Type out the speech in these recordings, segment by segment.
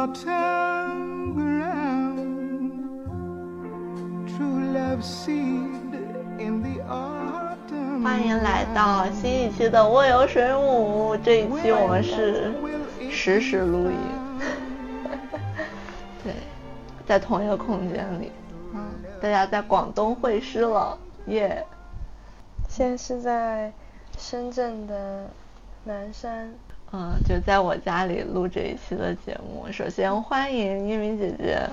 autumn ground. True love seed in the autumn. 欢迎来到新一期的蜗游水母。这一期我们是实时录音，对，在同一个空间里，嗯，大家在广东会师了，耶、现在是在深圳的南山，嗯，就在我家里录这一期的节目。首先欢迎一鸣姐姐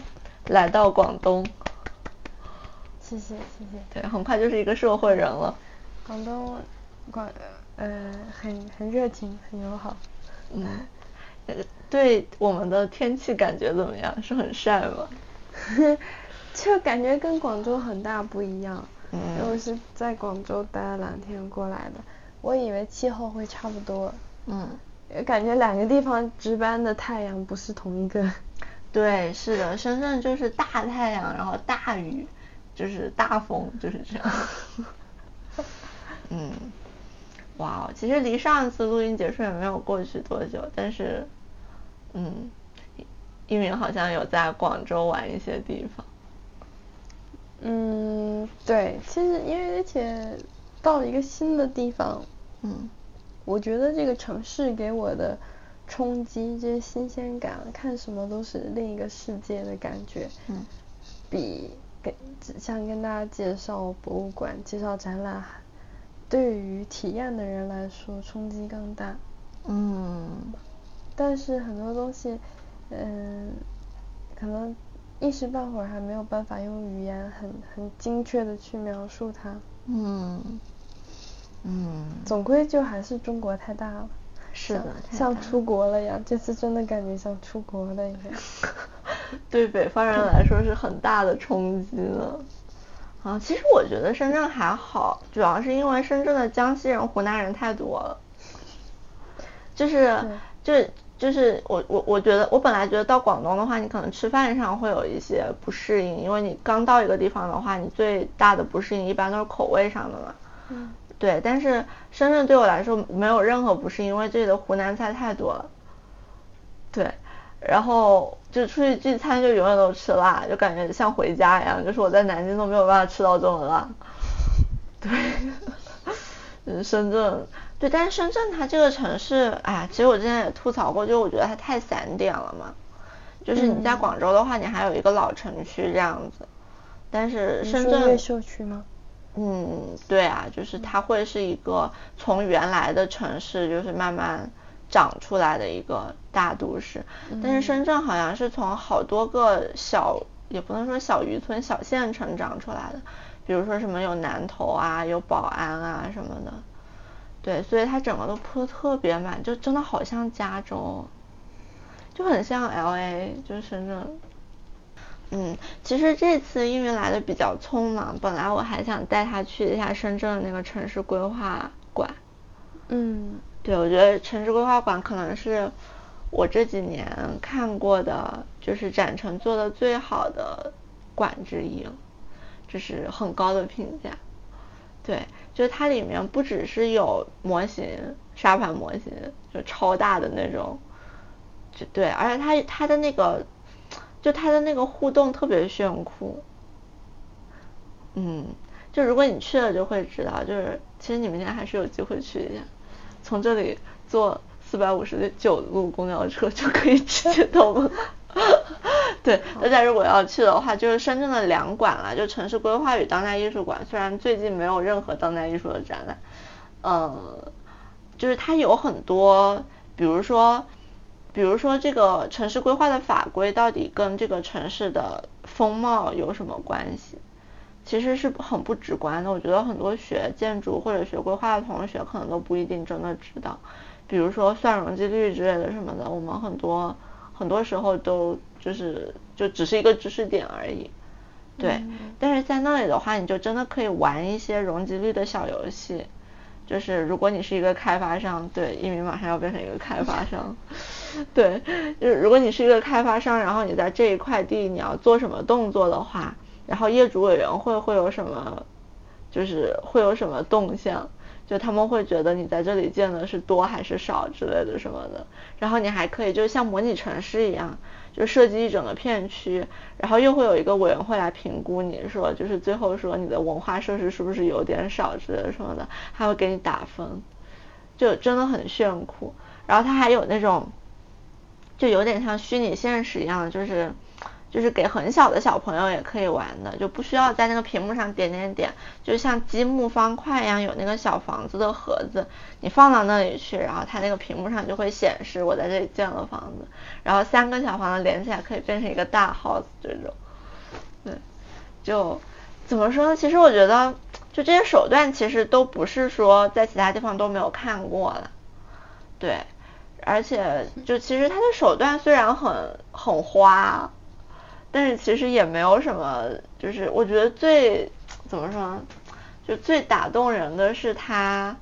来到广东，谢谢谢谢。对，很快就是一个社会人了。广东广呃很很热情，很友好。嗯，呃对我们的天气感觉怎么样？是很晒吗？就感觉跟广州很大不一样。嗯我是在广州待了两天过来的，我以为气候会差不多，嗯，也感觉两个地方值班的太阳不是同一个。对，是的，深圳就是大太阳，然后大雨，就是大风，就是这样。嗯，哇哦，其实离上一次录音结束也没有过去多久，但是，嗯，一鸣好像有在广州玩一些地方。嗯，对，其实因为而且到了一个新的地方，嗯我觉得这个城市给我的冲击，这些新鲜感，看什么都是另一个世界的感觉，嗯比跟只像跟大家介绍博物馆、介绍展览，对于体验的人来说冲击更大。嗯但是很多东西，嗯，可能一时半会儿还没有办法用语言很很精确的去描述它。嗯嗯，总归就还是中国太大了，是的像像出国了一样。这次真的感觉像出国了一样。对北方人来说是很大的冲击了。啊，其实我觉得深圳还好，主要是因为深圳的江西人、湖南人太多了。就是就是就是我我我觉得我本来觉得到广东的话，你可能吃饭上会有一些不适应，因为你刚到一个地方的话，你最大的不适应一般都是口味上的嘛。嗯对，但是深圳对我来说没有任何不适，因为这里的湖南菜太多了。对，然后就出去聚餐就永远都吃辣，就感觉像回家一样，就是我在南京都没有办法吃到这么辣。对，嗯，深圳，对，但是深圳它这个城市，哎，其实我之前也吐槽过，就我觉得它太散点了嘛。就是你在嗯广州的话，你还有一个老城区这样子，但是深圳越秀区吗？嗯，对啊，就是它会是一个从原来的城市就是慢慢长出来的一个大都市，但是深圳好像是从好多个小，也不能说小渔村、小县城长出来的，比如说什么有南头啊，有宝安啊什么的，对，所以它整个都铺的特别满，就真的好像加州，就很像 L A，就是深圳。嗯，其实这次因为来的比较匆忙，本来我还想带他去一下深圳的那个城市规划馆。嗯对，我觉得城市规划馆可能是我这几年看过的，就是展陈做的最好的馆之一了，这是很高的评价。对，就是它里面不只是有模型、沙盘模型，就超大的那种，就对，而且它它的那个，就它的那个互动特别炫酷。嗯，就如果你去了就会知道，就是其实你明天还是有机会去一下，从这里坐四百五十九路公交车就可以直接到了。对，大家如果要去的话，就是深圳的两馆啦，就城市规划与当代艺术馆，虽然最近没有任何当代艺术的展览，呃，就是它有很多，比如说，比如说这个城市规划的法规到底跟这个城市的风貌有什么关系？其实是很不直观的。我觉得很多学建筑或者学规划的同学可能都不一定真的知道，比如说算容积率之类的什么的，我们很多很多时候都就是就只是一个知识点而已。对，但是在那里的话，你就真的可以玩一些容积率的小游戏。就是如果你是一个开发商，对，一鸣马上要变成一个开发商，对，就是如果你是一个开发商，然后你在这一块地你要做什么动作的话，然后业主委员会会有什么，就是会有什么动向，就他们会觉得你在这里建的是多还是少之类的什么的，然后你还可以就像模拟城市一样，就设计一整个片区，然后又会有一个委员会来评估你说，就是最后说你的文化设施是不是有点少之类什么的，还会给你打分，就真的很炫酷。然后它还有那种，就有点像虚拟现实一样，就是。就是给很小的小朋友也可以玩的，就不需要在那个屏幕上点点点，就像积木方块一样，有那个小房子的盒子，你放到那里去，然后它那个屏幕上就会显示我在这里建了房子，然后三个小房子连起来可以变成一个大 house 这种。对，就怎么说呢？其实我觉得，就这些手段其实都不是说在其他地方都没有看过的，对，而且就其实它的手段虽然很很花。但是其实也没有什么，就是我觉得最怎么说呢，就最打动人的是他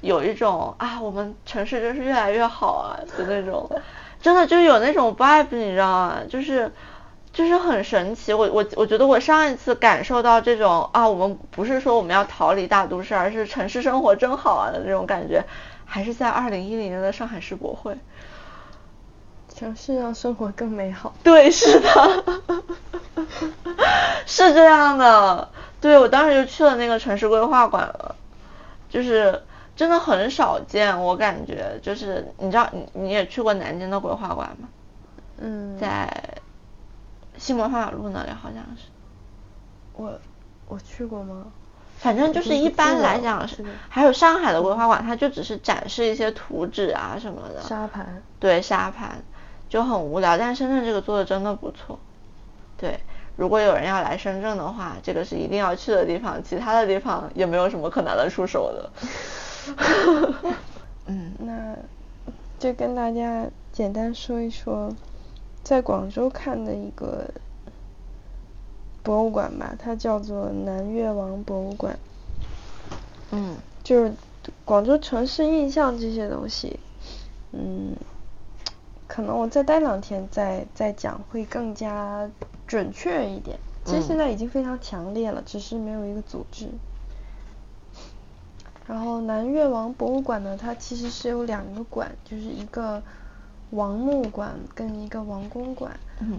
有一种啊，我们城市真是越来越好啊的那种，真的就有那种 vibe，你知道吗？就是就是很神奇。我我我觉得我上一次感受到这种啊，我们不是说我们要逃离大都市，而是城市生活真好啊的那种感觉，还是在二零一零年的上海世博会。城市让生活更美好。对，是的，是这样的。对，我当时就去了那个城市规划馆了，就是真的很少见，我感觉就是你知道你你也去过南京的规划馆吗？嗯。在西门花马路那里好像是。我我去过吗？反正就是一般来讲是，还有上海的规划馆，它就只是展示一些图纸啊什么的。沙盘。对，沙盘。就很无聊，但是深圳这个做的真的不错。对，如果有人要来深圳的话，这个是一定要去的地方，其他的地方也没有什么可拿得出手的。嗯，那就跟大家简单说一说，在广州看的一个博物馆吧，它叫做南越王博物馆。嗯，就是广州城市印象这些东西，嗯。可能我再待两天再再讲会更加准确一点。其实现在已经非常强烈了，只是没有一个组织。然后南越王博物馆呢，它其实是有两个馆，就是一个王墓馆跟一个王宫馆。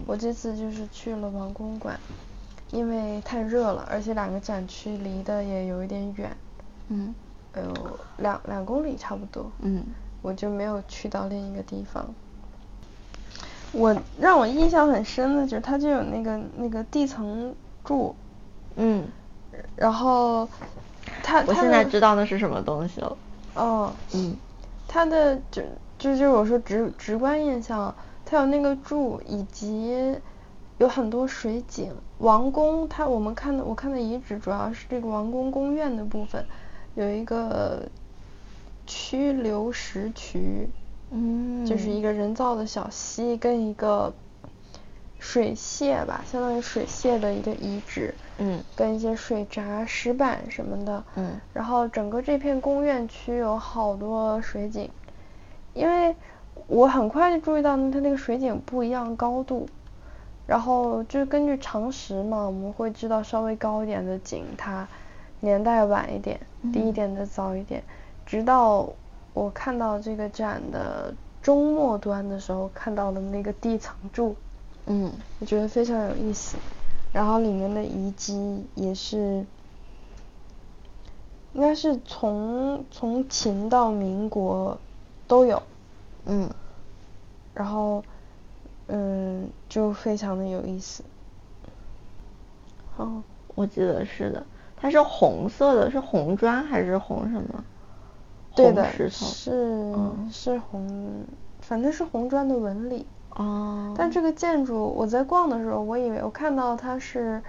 我这次就是去了王宫馆，因为太热了，而且两个展区离得也有一点远。嗯。有两两公里差不多。嗯。我就没有去到另一个地方。我让我印象很深的就是它就有那个那个地层柱，嗯，然后它我现在知道那是什么东西了。哦，嗯，它的就就就是我说直直观印象，它有那个柱以及有很多水井，王宫它我们看的我看的遗址主要是这个王宫宫苑的部分，有一个曲流石渠。嗯，就是一个人造的小溪跟一个水榭吧，相当于水榭的一个遗址。嗯，跟一些水闸、石板什么的。嗯，然后整个这片公园区有好多水井，因为我很快就注意到它那个水井不一样高度，然后就根据常识嘛，我们会知道稍微高一点的井它年代晚一点，低一点的早一点，直到。我看到这个展的中末端的时候，看到了那个地层柱，嗯，我觉得非常有意思。然后里面的遗迹也是，应该是从从秦到民国都有，嗯，然后嗯，就非常的有意思。哦，我记得是的，它是红色的，是红砖还是红什么？对的，是是红，反正是红砖的纹理。哦。但这个建筑，我在逛的时候，我以为我看到它是，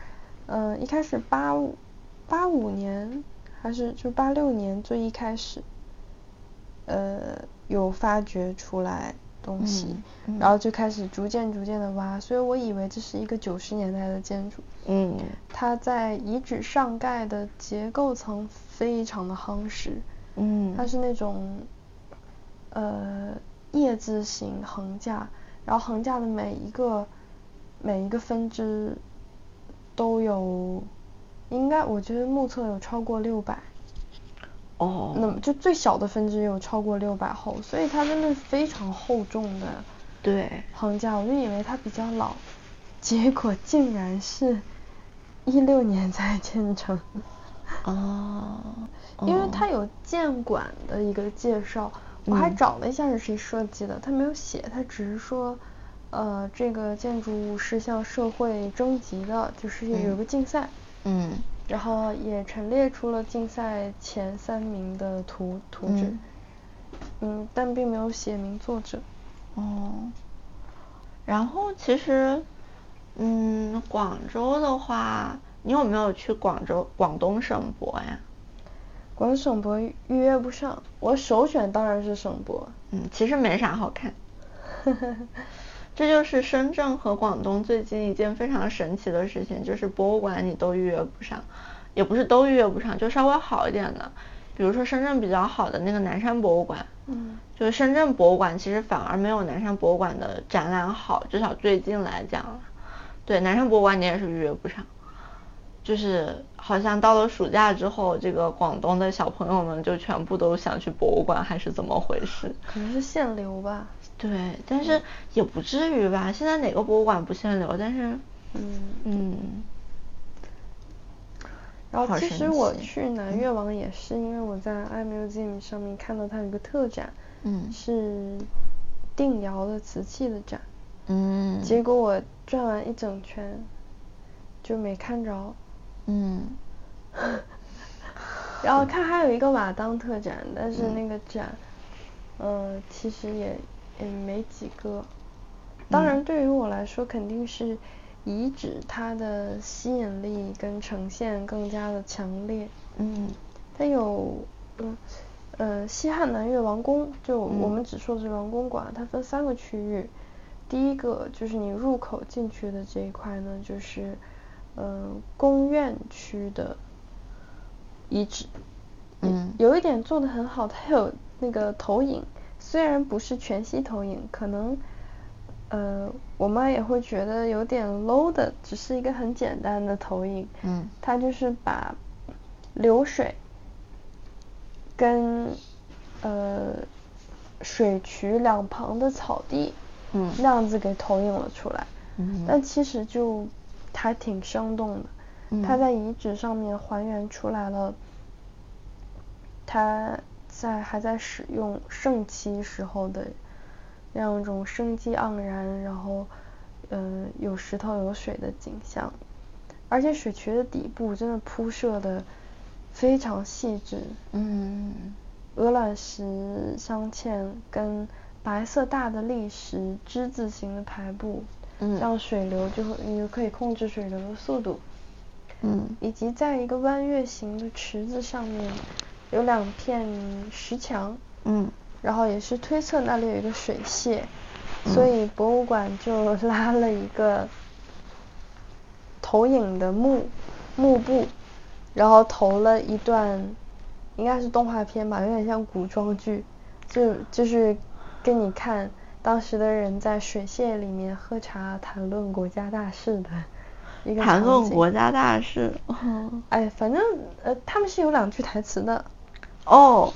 嗯，一开始八五八五年还是就八六年最一开始，呃，有发掘出来东西，然后就开始逐渐逐渐的挖，所以我以为这是一个九十年代的建筑。嗯。它在遗址上盖的结构层非常的夯实。嗯，它是那种，呃，叶字形横架，然后横架的每一个每一个分支都有，应该我觉得目测有超过六百。哦。那么就最小的分支有超过六百厚，所以它真的非常厚重的对，横架，我就以为它比较老，结果竟然是一六年才建成。哦，因为它有建馆的一个介绍，我还找了一下是谁设计的，他没有写，他只是说，呃，这个建筑物是向社会征集的，就是有一个竞赛，嗯，然后也陈列出了竞赛前三名的图图纸，嗯，但并没有写明作者。哦，然后其实，嗯，广州的话。你有没有去广州广东省博呀？广东省博预约不上，我首选当然是省博。嗯，其实没啥好看。这就是深圳和广东最近一件非常神奇的事情，就是博物馆你都预约不上，也不是都预约不上，就稍微好一点的，比如说深圳比较好的那个南山博物馆，嗯，就是深圳博物馆其实反而没有南山博物馆的展览好，至少最近来讲，对，南山博物馆你也是预约不上。就是好像到了暑假之后，这个广东的小朋友们就全部都想去博物馆，还是怎么回事？可能是限流吧。对，但是也不至于吧。现在哪个博物馆不限流？但是，嗯嗯。然后其实我去南越王也是因为我在 iMuseum 上面看到它有个特展，嗯，是定窑的瓷器的展，嗯，结果我转完一整圈就没看着。嗯，然后看还有一个瓦当特展，但是那个展，嗯，其实也也没几个。当然，对于我来说，肯定是遗址它的吸引力跟呈现更加的强烈。嗯，它有，嗯，呃，西汉南越王宫，就我们只说的是王宫馆，它分三个区域。第一个就是你入口进去的这一块呢，就是。嗯，宫苑区的遗址，嗯，有一点做的很好，它有那个投影，虽然不是全息投影，可能，呃，我妈也会觉得有点 low 的，只是一个很简单的投影，嗯，它就是把流水跟呃水渠两旁的草地，嗯，那样子给投影了出来，嗯，但其实就。还挺生动的，他在遗址上面还原出来了，他在还在使用盛期时候的那样一种生机盎然，然后嗯有石头有水的景象，而且水渠的底部真的铺设的非常细致，嗯，鹅卵石镶嵌跟白色大的砾石之字形的排布。让水流就会你可以控制水流的速度，嗯，以及在一个弯月形的池子上面有两片石墙，嗯，然后也是推测那里有一个水榭，所以博物馆就拉了一个投影的幕幕布，然后投了一段应该是动画片吧，有点像古装剧，就就是给你看。当时的人在水榭里面喝茶谈论国家大事的一个谈论国家大事。哎，反正呃，他们是有两句台词的。哦，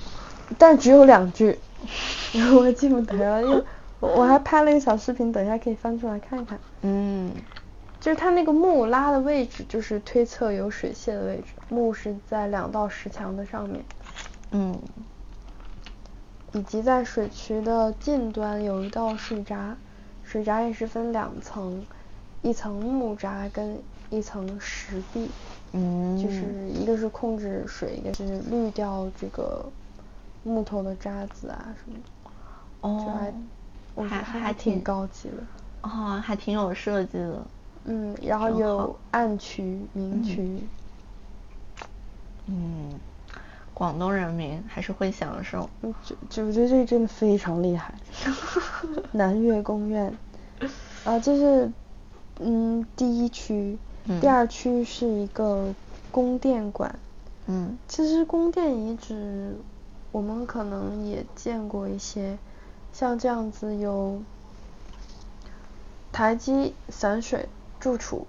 但只有两句，我记不得了，因为我还拍了一个小视频，等一下可以翻出来看一看。嗯，就是他那个木拉的位置，就是推测有水榭的位置，木是在两道石墙的上面。嗯。以及在水渠的近端有一道水闸，水闸也是分两层，一层木闸跟一层石壁，嗯，就是一个是控制水，一个是滤掉这个木头的渣子啊什么的，哦，我觉得还挺高级的，哦，还挺有设计的，嗯，然后有暗渠、明渠，嗯。广东人民还是会享受，就就我觉得这真的非常厉害。南岳宫苑，啊，这是嗯第一区，第二区是一个宫殿馆。嗯，其实宫殿遗址我们可能也见过一些，像这样子有台基散水住处，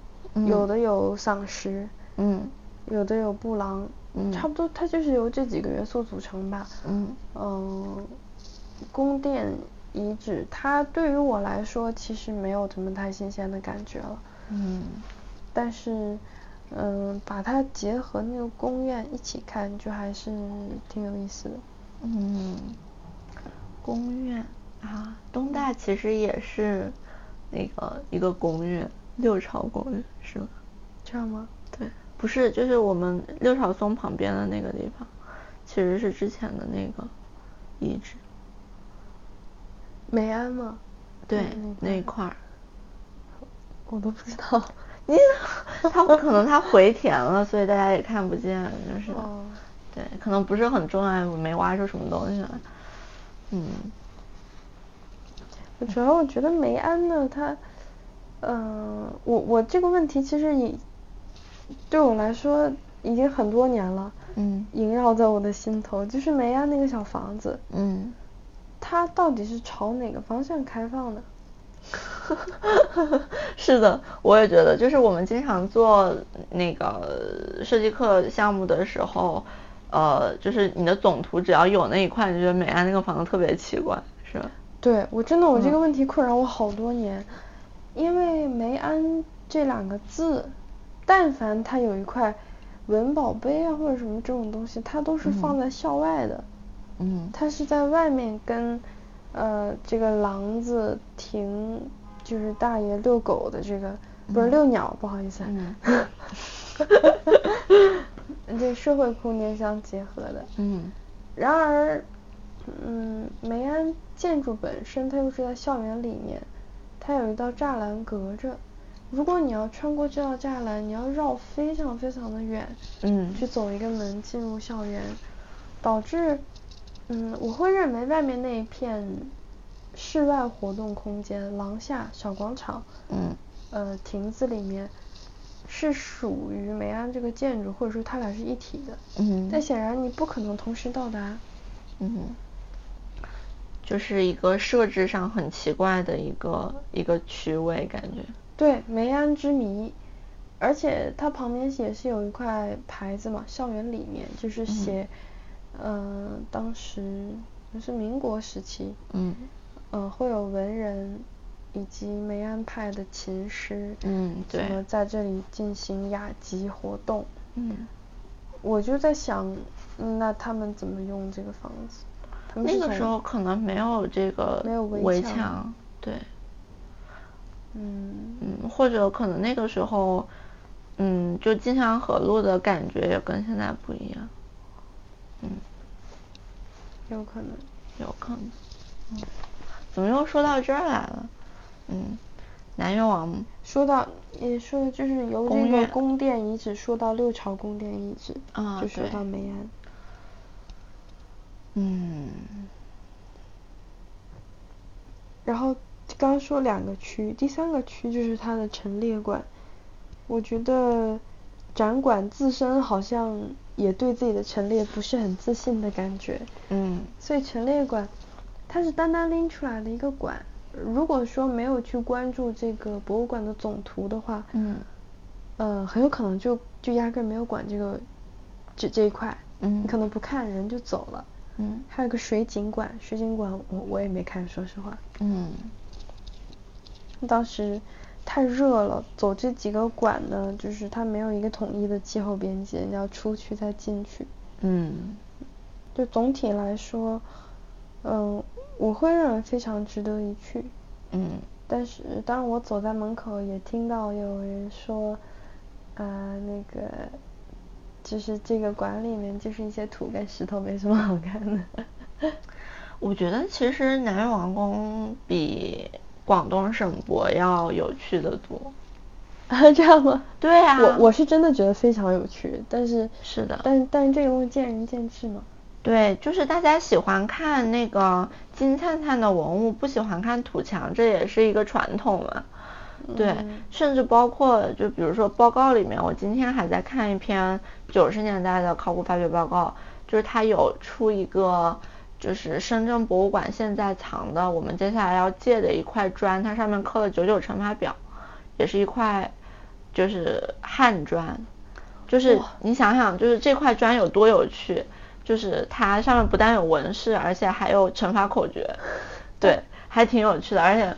有的有赏石，嗯，有的有布廊。差不多，它就是由这几个元素组成吧。嗯。嗯，宫殿遗址，它对于我来说其实没有什么太新鲜的感觉了。嗯，但是，嗯，把它结合那个宫苑一起看，就还是挺有意思的。嗯，宫苑啊，东大其实也是那个一个宫苑，六朝宫苑是吗？这样吗？对，不是，就是我们六朝松旁边的那个地方，其实是之前的那个遗址。梅安吗？对，那那一块儿。我都不知道。你他可能他回填了，所以大家也看不见，就是。哦。对，可能不是很重要，没挖出什么东西来。嗯。主要我觉得梅安呢，它，嗯，我我这个问题其实已对我来说已经很多年了。嗯。萦绕在我的心头，就是梅安那个小房子。嗯。它到底是朝哪个方向开放的？是的，我也觉得，就是我们经常做那个设计课项目的时候，呃，就是你的总图只要有那一块，你就觉得梅安那个房子特别奇怪，是吧？对，我真的我这个问题困扰我好多年，因为梅安这两个字，但凡它有一块文保碑啊或者什么这种东西，它都是放在校外的。嗯。它是在外面跟呃这个廊子亭。就是大爷遛狗的这个，不是遛鸟，不好意思。嗯。这社会空间相结合的。嗯。然而，嗯，梅安建筑本身它又是在校园里面，它有一道栅栏隔着。如果你要穿过这道栅栏，你要绕非常非常的远。嗯。去走一个门进入校园，导致，嗯，我会认为外面那一片。室外活动空间，廊下小广场，嗯，呃，亭子里面是属于梅安这个建筑，或者说它俩是一体的，嗯，但显然你不可能同时到达，嗯，就是一个设置上很奇怪的一个一个区位感觉，对，梅庵之谜，而且它旁边也是有一块牌子嘛，校园里面就是写，嗯，当时是民国时期，嗯。嗯，会有文人以及梅庵派的琴师，嗯，对，怎么在这里进行雅集活动？嗯，我就在想，那他们怎么用这个房子？那个时候可能没有这个没有围墙，对，嗯。嗯，或者可能那个时候，嗯，就金祥河路的感觉也跟现在不一样，嗯，有可能，有可能，嗯。怎么又说到这儿来了？嗯，南越王说到也说就是由这个宫殿遗址说到六朝宫殿遗址，啊，就说到梅安。嗯，然后刚说两个区，第三个区就是它的陈列馆。我觉得展馆自身好像也对自己的陈列不是很自信的感觉。嗯，所以陈列馆。它是单单拎出来的一个馆，如果说没有去关注这个博物馆的总图的话，嗯，呃，很有可能就就压根没有管这个这这一块，嗯，你可能不看人就走了，嗯，还有个水景馆，水景馆我我也没看，说实话，嗯，当时太热了，走这几个馆呢，就是它没有一个统一的气候边界，你要出去再进去，嗯，就总体来说，嗯。我会认为非常值得一去，嗯，但是当我走在门口，也听到有人说，啊，那个，就是这个馆里面就是一些土跟石头，没什么好看的。我觉得其实南越王宫比广东省博要有趣的多。啊，这样吗？对啊。我我是真的觉得非常有趣，但是是的，但但是这个东西见仁见智嘛。对，就是大家喜欢看那个金灿灿的文物，不喜欢看土墙，这也是一个传统嘛。对，甚至包括就比如说报告里面，我今天还在看一篇九十年代的考古发掘报告，就是它有出一个就是深圳博物馆现在藏的我们接下来要借的一块砖，它上面刻了九九乘法表，也是一块就是汉砖，就是你想想，就是这块砖有多有趣。就是它上面不但有纹饰，而且还有乘法口诀，对，还挺有趣的，而且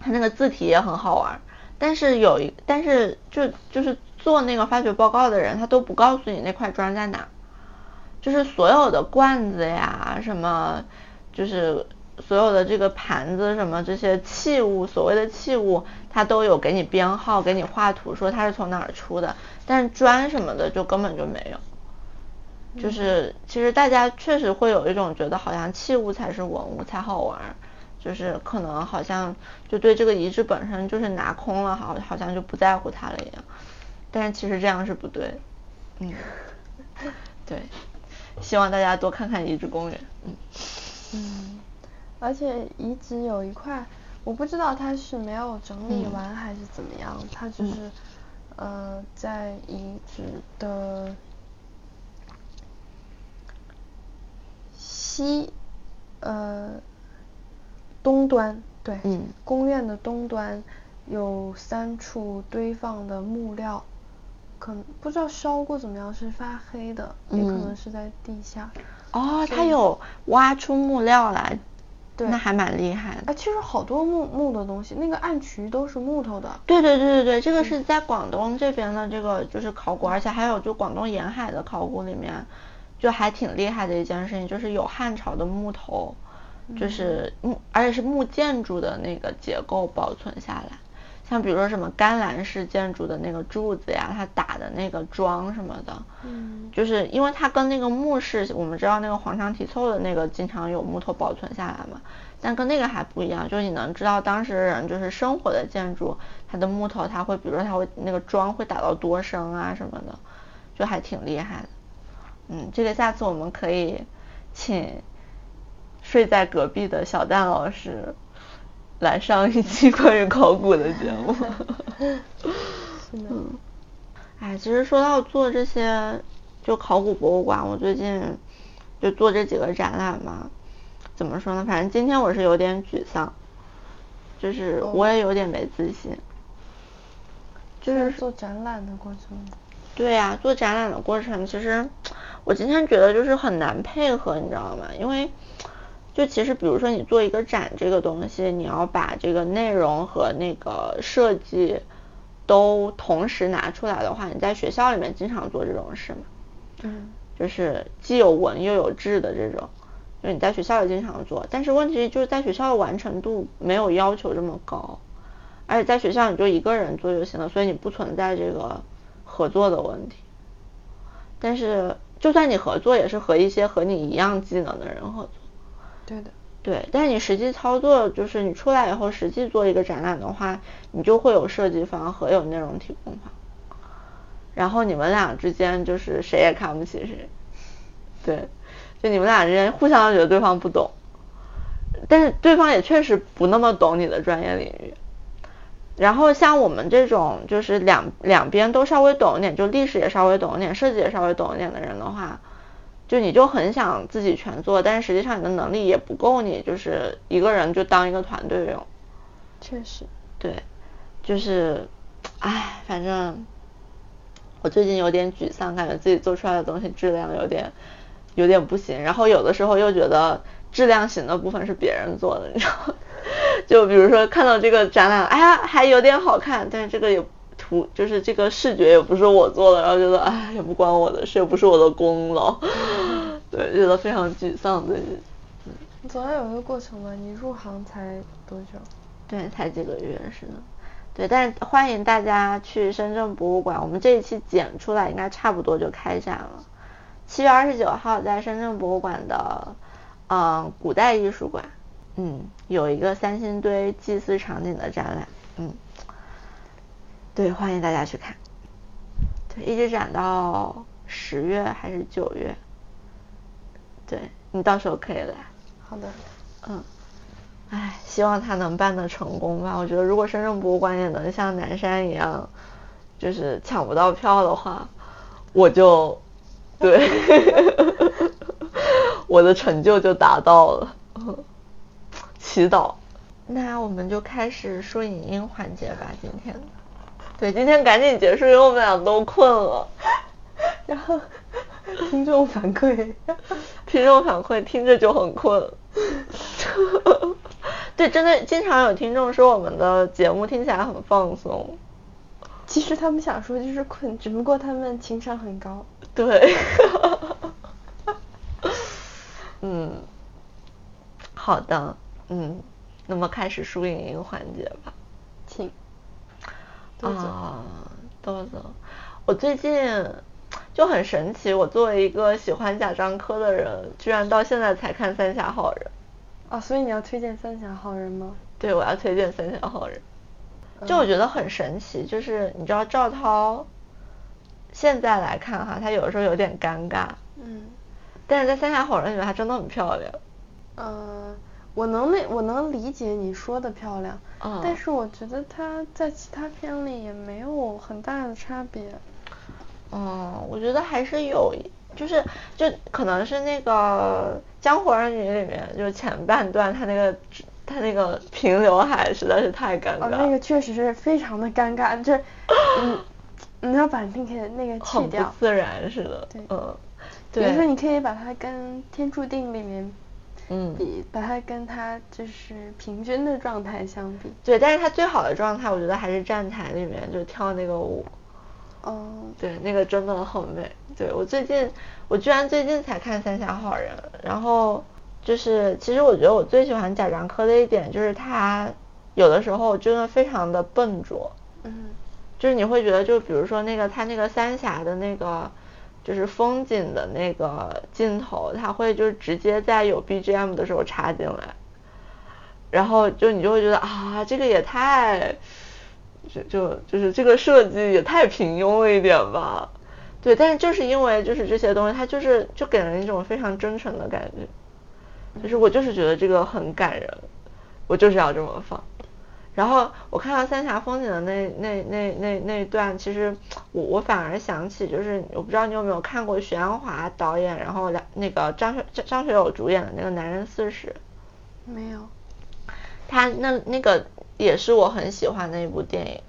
它那个字体也很好玩。但是有一，但是就就是做那个发掘报告的人，他都不告诉你那块砖在哪，就是所有的罐子呀，什么，就是所有的这个盘子什么这些器物，所谓的器物，它都有给你编号，给你画图，说它是从哪儿出的。但是砖什么的就根本就没有，就是其实大家确实会有一种觉得好像器物才是文物才好玩。就是可能好像就对这个遗址本身就是拿空了，好好像就不在乎它了一样。但是其实这样是不对，嗯，对，希望大家多看看遗址公园，嗯。嗯，而且遗址有一块，我不知道它是没有整理完还是怎么样，它就是呃在遗址的西呃。东端对，嗯，宫院的东端有三处堆放的木料，可能不知道烧过怎么样，是发黑的，也可能是在地下。哦，他有挖出木料来，对，那还蛮厉害的。啊，其实好多木木的东西，那个暗渠都是木头的。对对对对对，这个是在广东这边的这个就是考古，而且还有就广东沿海的考古里面，就还挺厉害的一件事情，就是有汉朝的木头。就是木，而且是木建筑的那个结构保存下来，像比如说什么甘蓝式建筑的那个柱子呀，它打的那个桩什么的，嗯，就是因为它跟那个木式，我们知道那个黄墙题凑的那个经常有木头保存下来嘛，但跟那个还不一样，就是你能知道当时人就是生活的建筑，它的木头它会，比如说它会那个桩会打到多深啊什么的，就还挺厉害的，嗯，这个下次我们可以请。睡在隔壁的小蛋老师来上一期关于考古的节目。是的。哎，其实说到做这些就考古博物馆，我最近就做这几个展览嘛。怎么说呢？反正今天我是有点沮丧，就是我也有点没自信。就是做展览的过程。对呀，做展览的过程，其实我今天觉得就是很难配合，你知道吗？因为。就其实，比如说你做一个展这个东西，你要把这个内容和那个设计都同时拿出来的话，你在学校里面经常做这种事嘛？嗯。就是既有文又有质的这种，就你在学校也经常做，但是问题就是在学校的完成度没有要求这么高，而且在学校你就一个人做就行了，所以你不存在这个合作的问题。但是就算你合作，也是和一些和你一样技能的人合作。对的，对，但你实际操作，就是你出来以后实际做一个展览的话，你就会有设计方和有内容提供方，然后你们俩之间就是谁也看不起谁，对，就你们俩之间互相觉得对方不懂，但是对方也确实不那么懂你的专业领域，然后像我们这种就是两两边都稍微懂一点，就历史也稍微懂一点，设计也稍微懂一点的人的话。就你就很想自己全做，但是实际上你的能力也不够，你就是一个人就当一个团队用。确实。对，就是，唉，反正我最近有点沮丧，感觉自己做出来的东西质量有点有点不行，然后有的时候又觉得质量行的部分是别人做的，你知道？就比如说看到这个展览，哎呀还有点好看，但是这个也。图就是这个视觉也不是我做的，然后觉得哎也不关我的事，也不是我的功劳，对，觉得非常沮丧最近。总要有一个过程吧，你入行才多久？对，才几个月是的。对，但是欢迎大家去深圳博物馆，我们这一期剪出来应该差不多就开展了。七月二十九号在深圳博物馆的嗯古代艺术馆，嗯有一个三星堆祭祀场景的展览，嗯。对，欢迎大家去看。对，一直展到十月还是九月？对你到时候可以来。好的。嗯。唉，希望他能办得成功吧。我觉得如果深圳博物馆也能像南山一样，就是抢不到票的话，我就对，我的成就就达到了。祈祷。那我们就开始说影音环节吧，今天。对，今天赶紧结束，因为我们俩都困了。然后听众反馈，听众反馈听着就很困。对，真的经常有听众说我们的节目听起来很放松。其实他们想说就是困，只不过他们情商很高。对。嗯，好的，嗯，那么开始输赢一个环节吧。请。啊，豆子，我最近就很神奇，我作为一个喜欢贾樟柯的人，居然到现在才看《三峡好人》。啊，所以你要推荐《三峡好人》吗？对，我要推荐《三峡好人》。就我觉得很神奇，就是你知道赵涛，现在来看哈，他有的时候有点尴尬。嗯。但是在《三峡好人》里面，她真的很漂亮。嗯，我能理我能理解你说的漂亮。嗯。但是我觉得她在其他片里也没有很大的差别。嗯，我觉得还是有，就是就可能是那个《江湖儿女》里面，就是前半段她那个她那个平刘海实在是太尴尬。哦，那个确实是非常的尴尬，就嗯，你要把那个那个去掉。很不自然似的。对。嗯。比如说，你可以把它跟《天注定》里面嗯比，把它跟它就是平均的状态相比。对，但是它最好的状态，我觉得还是站台里面就跳那个舞。哦。对，那个真的很美。对我最近，我居然最近才看《三峡好人》，然后就是其实我觉得我最喜欢贾樟柯的一点就是他有的时候真的非常的笨拙。嗯。就是你会觉得，就比如说那个他那个三峡的那个。就是风景的那个镜头，它会就是直接在有 BGM 的时候插进来，然后就你就会觉得啊，这个也太，就就就是这个设计也太平庸了一点吧。对，但是就是因为就是这些东西，它就是就给人一种非常真诚的感觉，就是我就是觉得这个很感人，我就是要这么放。然后我看到三峡风景的那那那那那段，其实我我反而想起，就是我不知道你有没有看过徐安华导演，然后两那个张学张张学友主演的那个《男人四十》。没有。他那那个也是我很喜欢的一部电影，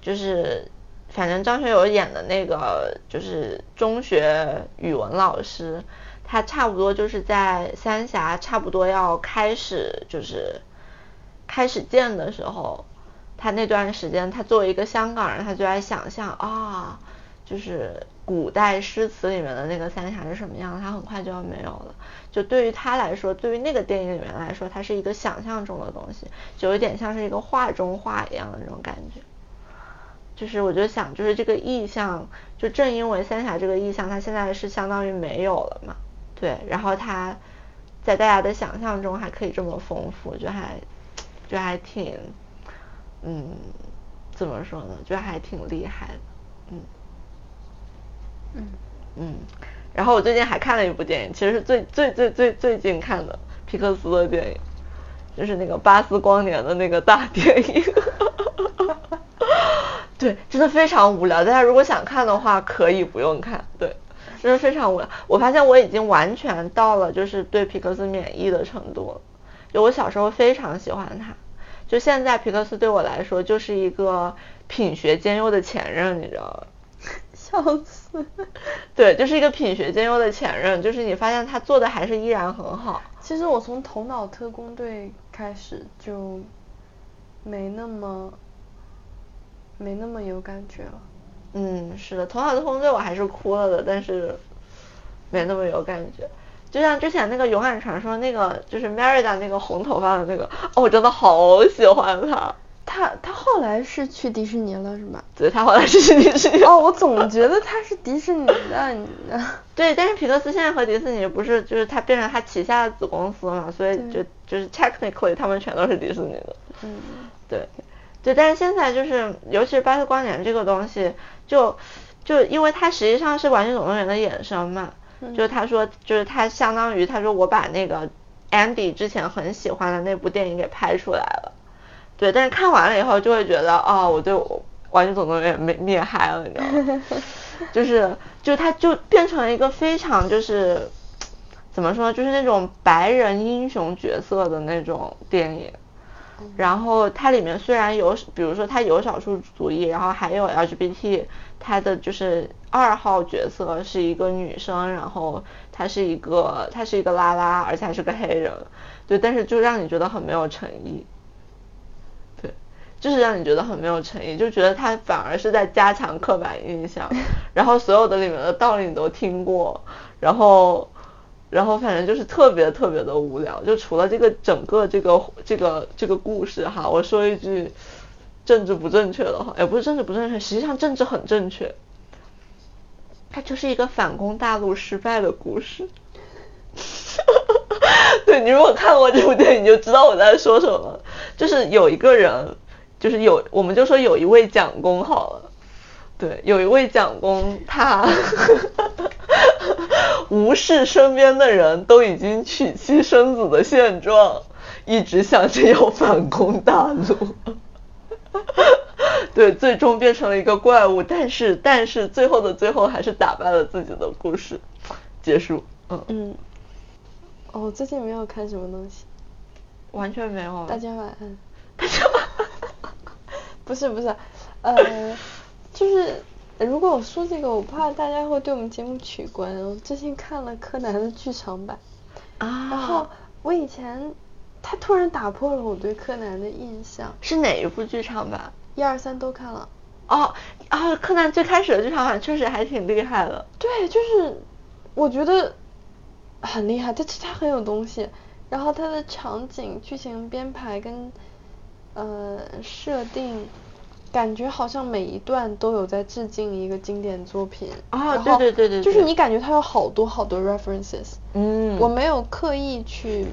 就是反正张学友演的那个就是中学语文老师，他差不多就是在三峡差不多要开始就是。开始建的时候，他那段时间，他作为一个香港人，他就在想象啊，就是古代诗词里面的那个三峡是什么样，他很快就要没有了。就对于他来说，对于那个电影里面来说，它是一个想象中的东西，就有点像是一个画中画一样的那种感觉。就是我就想，就是这个意象，就正因为三峡这个意象，它现在是相当于没有了嘛，对，然后它在大家的想象中还可以这么丰富，就还。就还挺，嗯，怎么说呢？就还挺厉害的，嗯，嗯嗯。然后我最近还看了一部电影，其实是最最最最最近看的皮克斯的电影，就是那个巴斯光年的那个大电影。对，真的非常无聊。大家如果想看的话，可以不用看。对，真的非常无聊。我发现我已经完全到了就是对皮克斯免疫的程度了。就我小时候非常喜欢他，就现在皮克斯对我来说就是一个品学兼优的前任，你知道吗？笑死。对，就是一个品学兼优的前任，就是你发现他做的还是依然很好。其实我从头脑特工队开始就没那么没那么有感觉了。嗯，是的，头脑特工队我还是哭了的，但是没那么有感觉。就像之前那个《勇敢传说》那个，就是 Merida 那个红头发的那个，哦，我真的好喜欢他。他他后来是去迪士尼了是吗？对，他后来是去迪士尼。哦，我总觉得他是迪士尼的。对，但是皮克斯现在和迪士尼不是，就是他变成他旗下的子公司嘛，所以就就是 technically 他们全都是迪士尼的。嗯。对，对，但是现在就是，尤其是巴斯光年这个东西，就就因为它实际上是玩具总动员的衍生嘛。就是他说，就是他相当于他说我把那个 Andy 之前很喜欢的那部电影给拍出来了，对，但是看完了以后就会觉得，哦，我对玩具总动员没灭嗨了，你知道吗？就是，就他就变成了一个非常就是怎么说，就是那种白人英雄角色的那种电影，然后它里面虽然有，比如说它有少数族裔，然后还有 LGBT，它的就是二号角色是一个女生，然后她是一个她是一个拉拉，而且还是个黑人，对，但是就让你觉得很没有诚意，对，就是让你觉得很没有诚意，就觉得他反而是在加强刻板印象，然后所有的里面的道理你都听过，然后。然后反正就是特别特别的无聊，就除了这个整个这个这个这个故事哈，我说一句政治不正确的话，也不是政治不正确，实际上政治很正确，它就是一个反攻大陆失败的故事。对你如果看过这部电影，你就知道我在说什么。就是有一个人，就是有我们就说有一位蒋公好了，对，有一位蒋公他。无视身边的人都已经娶妻生子的现状，一直想着要反攻大陆。对，最终变成了一个怪物，但是但是最后的最后还是打败了自己的故事，结束。嗯嗯。哦，最近没有看什么东西。完全没有。大家晚安。大家晚安。不是不是，呃，就是。如果我说这个，我怕大家会对我们节目取关。我最近看了柯南的剧场版，啊，然后我以前他突然打破了我对柯南的印象。是哪一部剧场版？一二三都看了。哦，啊，柯南最开始的剧场版确实还挺厉害的。对，就是我觉得很厉害，但是它很有东西。然后它的场景、剧情编排跟呃设定。感觉好像每一段都有在致敬一个经典作品啊，对对对对，就是你感觉它有好多好多 references，嗯，我没有刻意去，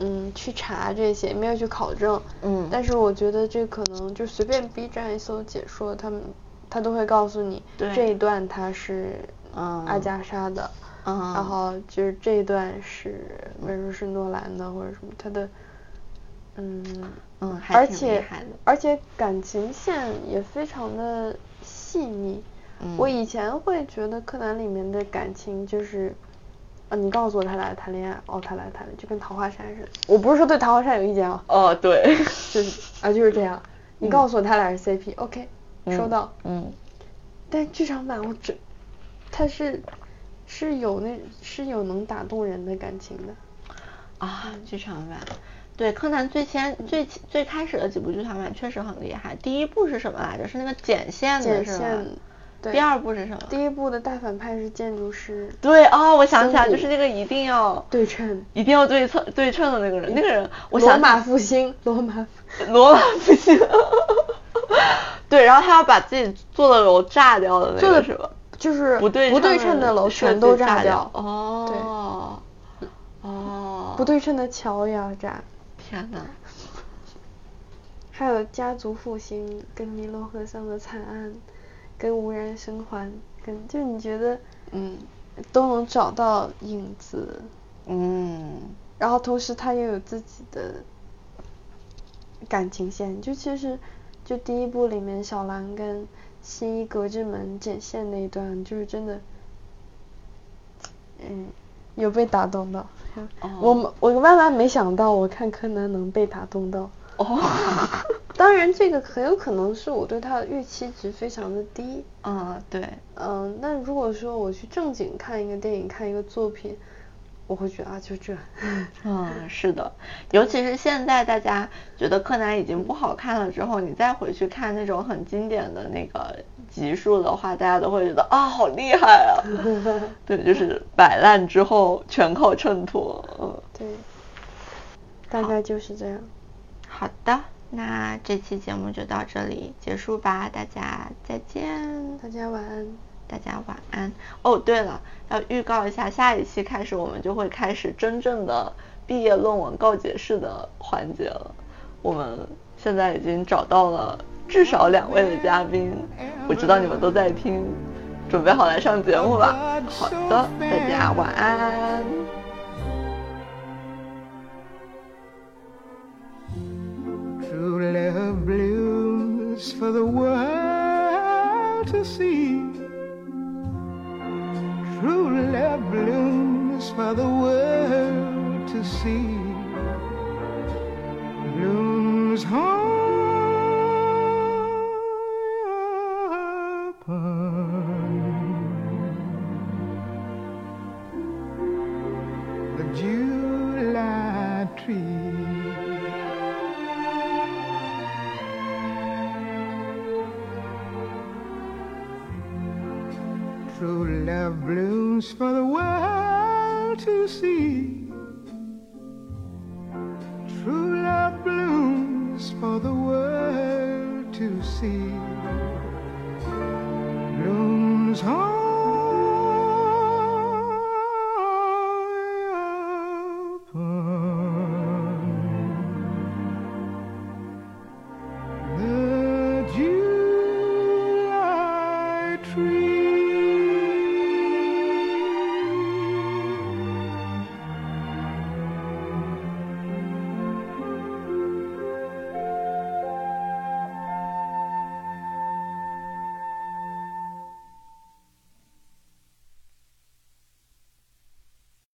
嗯，去查这些，没有去考证，嗯，但是我觉得这可能就随便 B 站一搜解说，他们他都会告诉你这一段他是阿加莎的，然。后就是这一段是，比如说是诺兰的或者什么，他的，嗯。嗯，而且而且感情线也非常的细腻。嗯，我以前会觉得柯南里面的感情就是，啊，你告诉我他俩谈恋爱，哦，他俩谈恋，就跟桃花扇似的。我不是说对桃花扇有意见啊。哦，对，就是 啊，就是这样。你告诉我他俩是 CP，OK，收到。嗯。但剧场版我只，他是是有那，是有能打动人的感情的。啊，剧场版。对，柯南最先最最开始的几部剧场版确实很厉害。第一部是什么来着？是那个剪线的是吧？对。第二部是什么？第一部的大反派是建筑师。对哦，我想起来，就是那个一定要对称，一定要对称对称的那个人，那个人，我想。罗马复兴，罗马。罗马复兴。对，然后他要把自己做的楼炸掉的那个是吧？就是不对不对称的楼全都炸掉。哦。哦。不对称的桥也要炸。天呐，还有家族复兴，跟尼罗河上的惨案，跟无人生还，跟就你觉得，嗯，都能找到影子，嗯，然后同时他又有自己的感情线，就其实就第一部里面小兰跟新一隔着门剪线那一段，就是真的，嗯。有被打动到，我我万万没想到，我看柯南能被打动到。哦，当然这个很有可能是我对他的预期值非常的低。嗯，对。嗯，那如果说我去正经看一个电影，看一个作品。我会觉得啊，就这。嗯，是的，尤其是现在大家觉得柯南已经不好看了之后，你再回去看那种很经典的那个集数的话，大家都会觉得啊，好厉害啊。对，就是摆烂之后全靠衬托。嗯，对。大概就是这样。好的，那这期节目就到这里结束吧，大家再见。大家晚安。大家晚安。哦，对了，要预告一下，下一期开始我们就会开始真正的毕业论文告解式的环节了。我们现在已经找到了至少两位的嘉宾，我知道你们都在听，准备好来上节目吧。好的，大家晚安。love blooms for the world to see. True love blooms for the world to see. Blooms home.